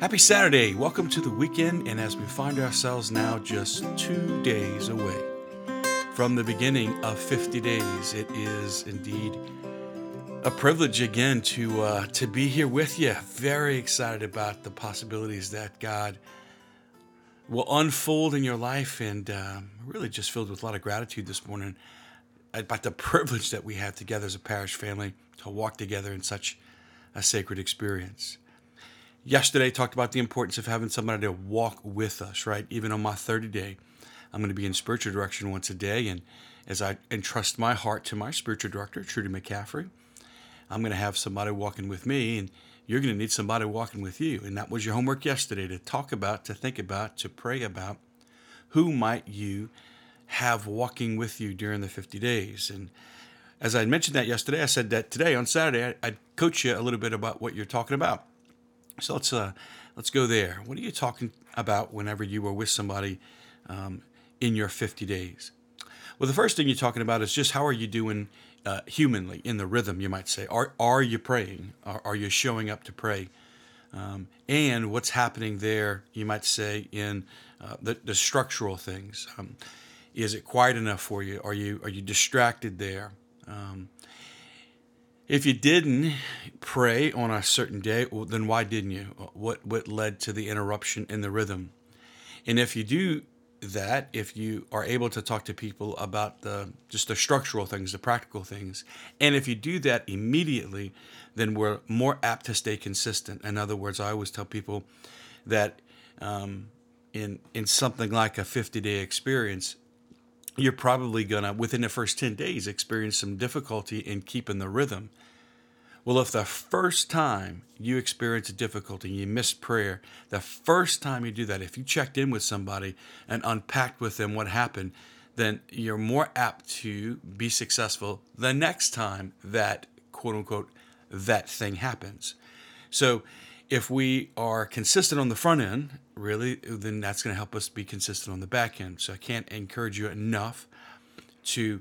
Happy Saturday. Welcome to the weekend. And as we find ourselves now just two days away from the beginning of 50 days, it is indeed a privilege again to, uh, to be here with you. Very excited about the possibilities that God will unfold in your life and um, really just filled with a lot of gratitude this morning about the privilege that we have together as a parish family to walk together in such a sacred experience. Yesterday, talked about the importance of having somebody to walk with us, right? Even on my 30 day, I'm going to be in spiritual direction once a day. And as I entrust my heart to my spiritual director, Trudy McCaffrey, I'm going to have somebody walking with me, and you're going to need somebody walking with you. And that was your homework yesterday to talk about, to think about, to pray about who might you have walking with you during the 50 days. And as I mentioned that yesterday, I said that today on Saturday, I'd coach you a little bit about what you're talking about. So let's uh, let's go there. What are you talking about whenever you are with somebody um, in your 50 days? Well, the first thing you're talking about is just how are you doing uh, humanly in the rhythm, you might say. Are are you praying? Are, are you showing up to pray? Um, and what's happening there, you might say, in uh, the, the structural things. Um, is it quiet enough for you? Are you are you distracted there? If you didn't pray on a certain day, well, then why didn't you? What what led to the interruption in the rhythm? And if you do that, if you are able to talk to people about the just the structural things, the practical things, and if you do that immediately, then we're more apt to stay consistent. In other words, I always tell people that um, in in something like a 50 day experience, you're probably going to, within the first 10 days, experience some difficulty in keeping the rhythm. Well, if the first time you experience a difficulty, and you miss prayer, the first time you do that, if you checked in with somebody and unpacked with them what happened, then you're more apt to be successful the next time that quote unquote that thing happens. So if we are consistent on the front end, really, then that's going to help us be consistent on the back end. So I can't encourage you enough to,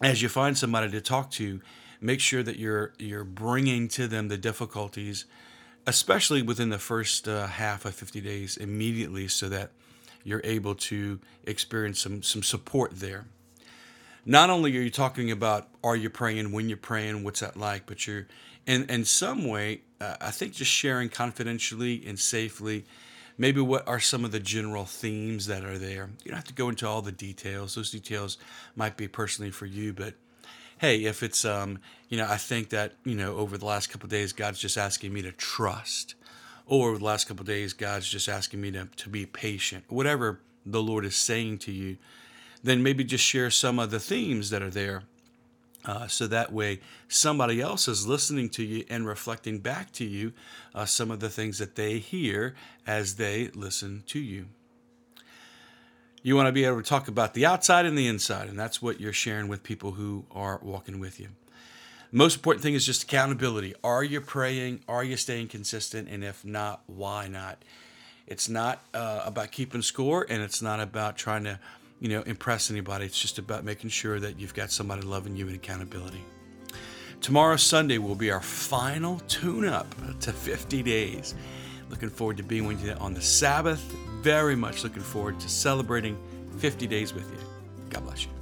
as you find somebody to talk to, make sure that you're you're bringing to them the difficulties, especially within the first uh, half of 50 days, immediately, so that you're able to experience some some support there. Not only are you talking about are you praying, when you're praying, what's that like, but you're in in some way uh, I think just sharing confidentially and safely, maybe what are some of the general themes that are there. You don't have to go into all the details. Those details might be personally for you, but hey, if it's um, you know, I think that you know over the last couple days, God's just asking me to trust, or over the last couple days, God's just asking me to to be patient. Whatever the Lord is saying to you, then maybe just share some of the themes that are there uh, so that way, somebody else is listening to you and reflecting back to you uh, some of the things that they hear as they listen to you. You want to be able to talk about the outside and the inside, and that's what you're sharing with people who are walking with you. Most important thing is just accountability. Are you praying? Are you staying consistent? And if not, why not? It's not uh, about keeping score, and it's not about trying to you know, impress anybody. It's just about making sure that you've got somebody loving you and accountability. Tomorrow, Sunday, will be our final tune up to 50 days. Looking forward to being with you on the Sabbath. Very much looking forward to celebrating 50 days with you. God bless you.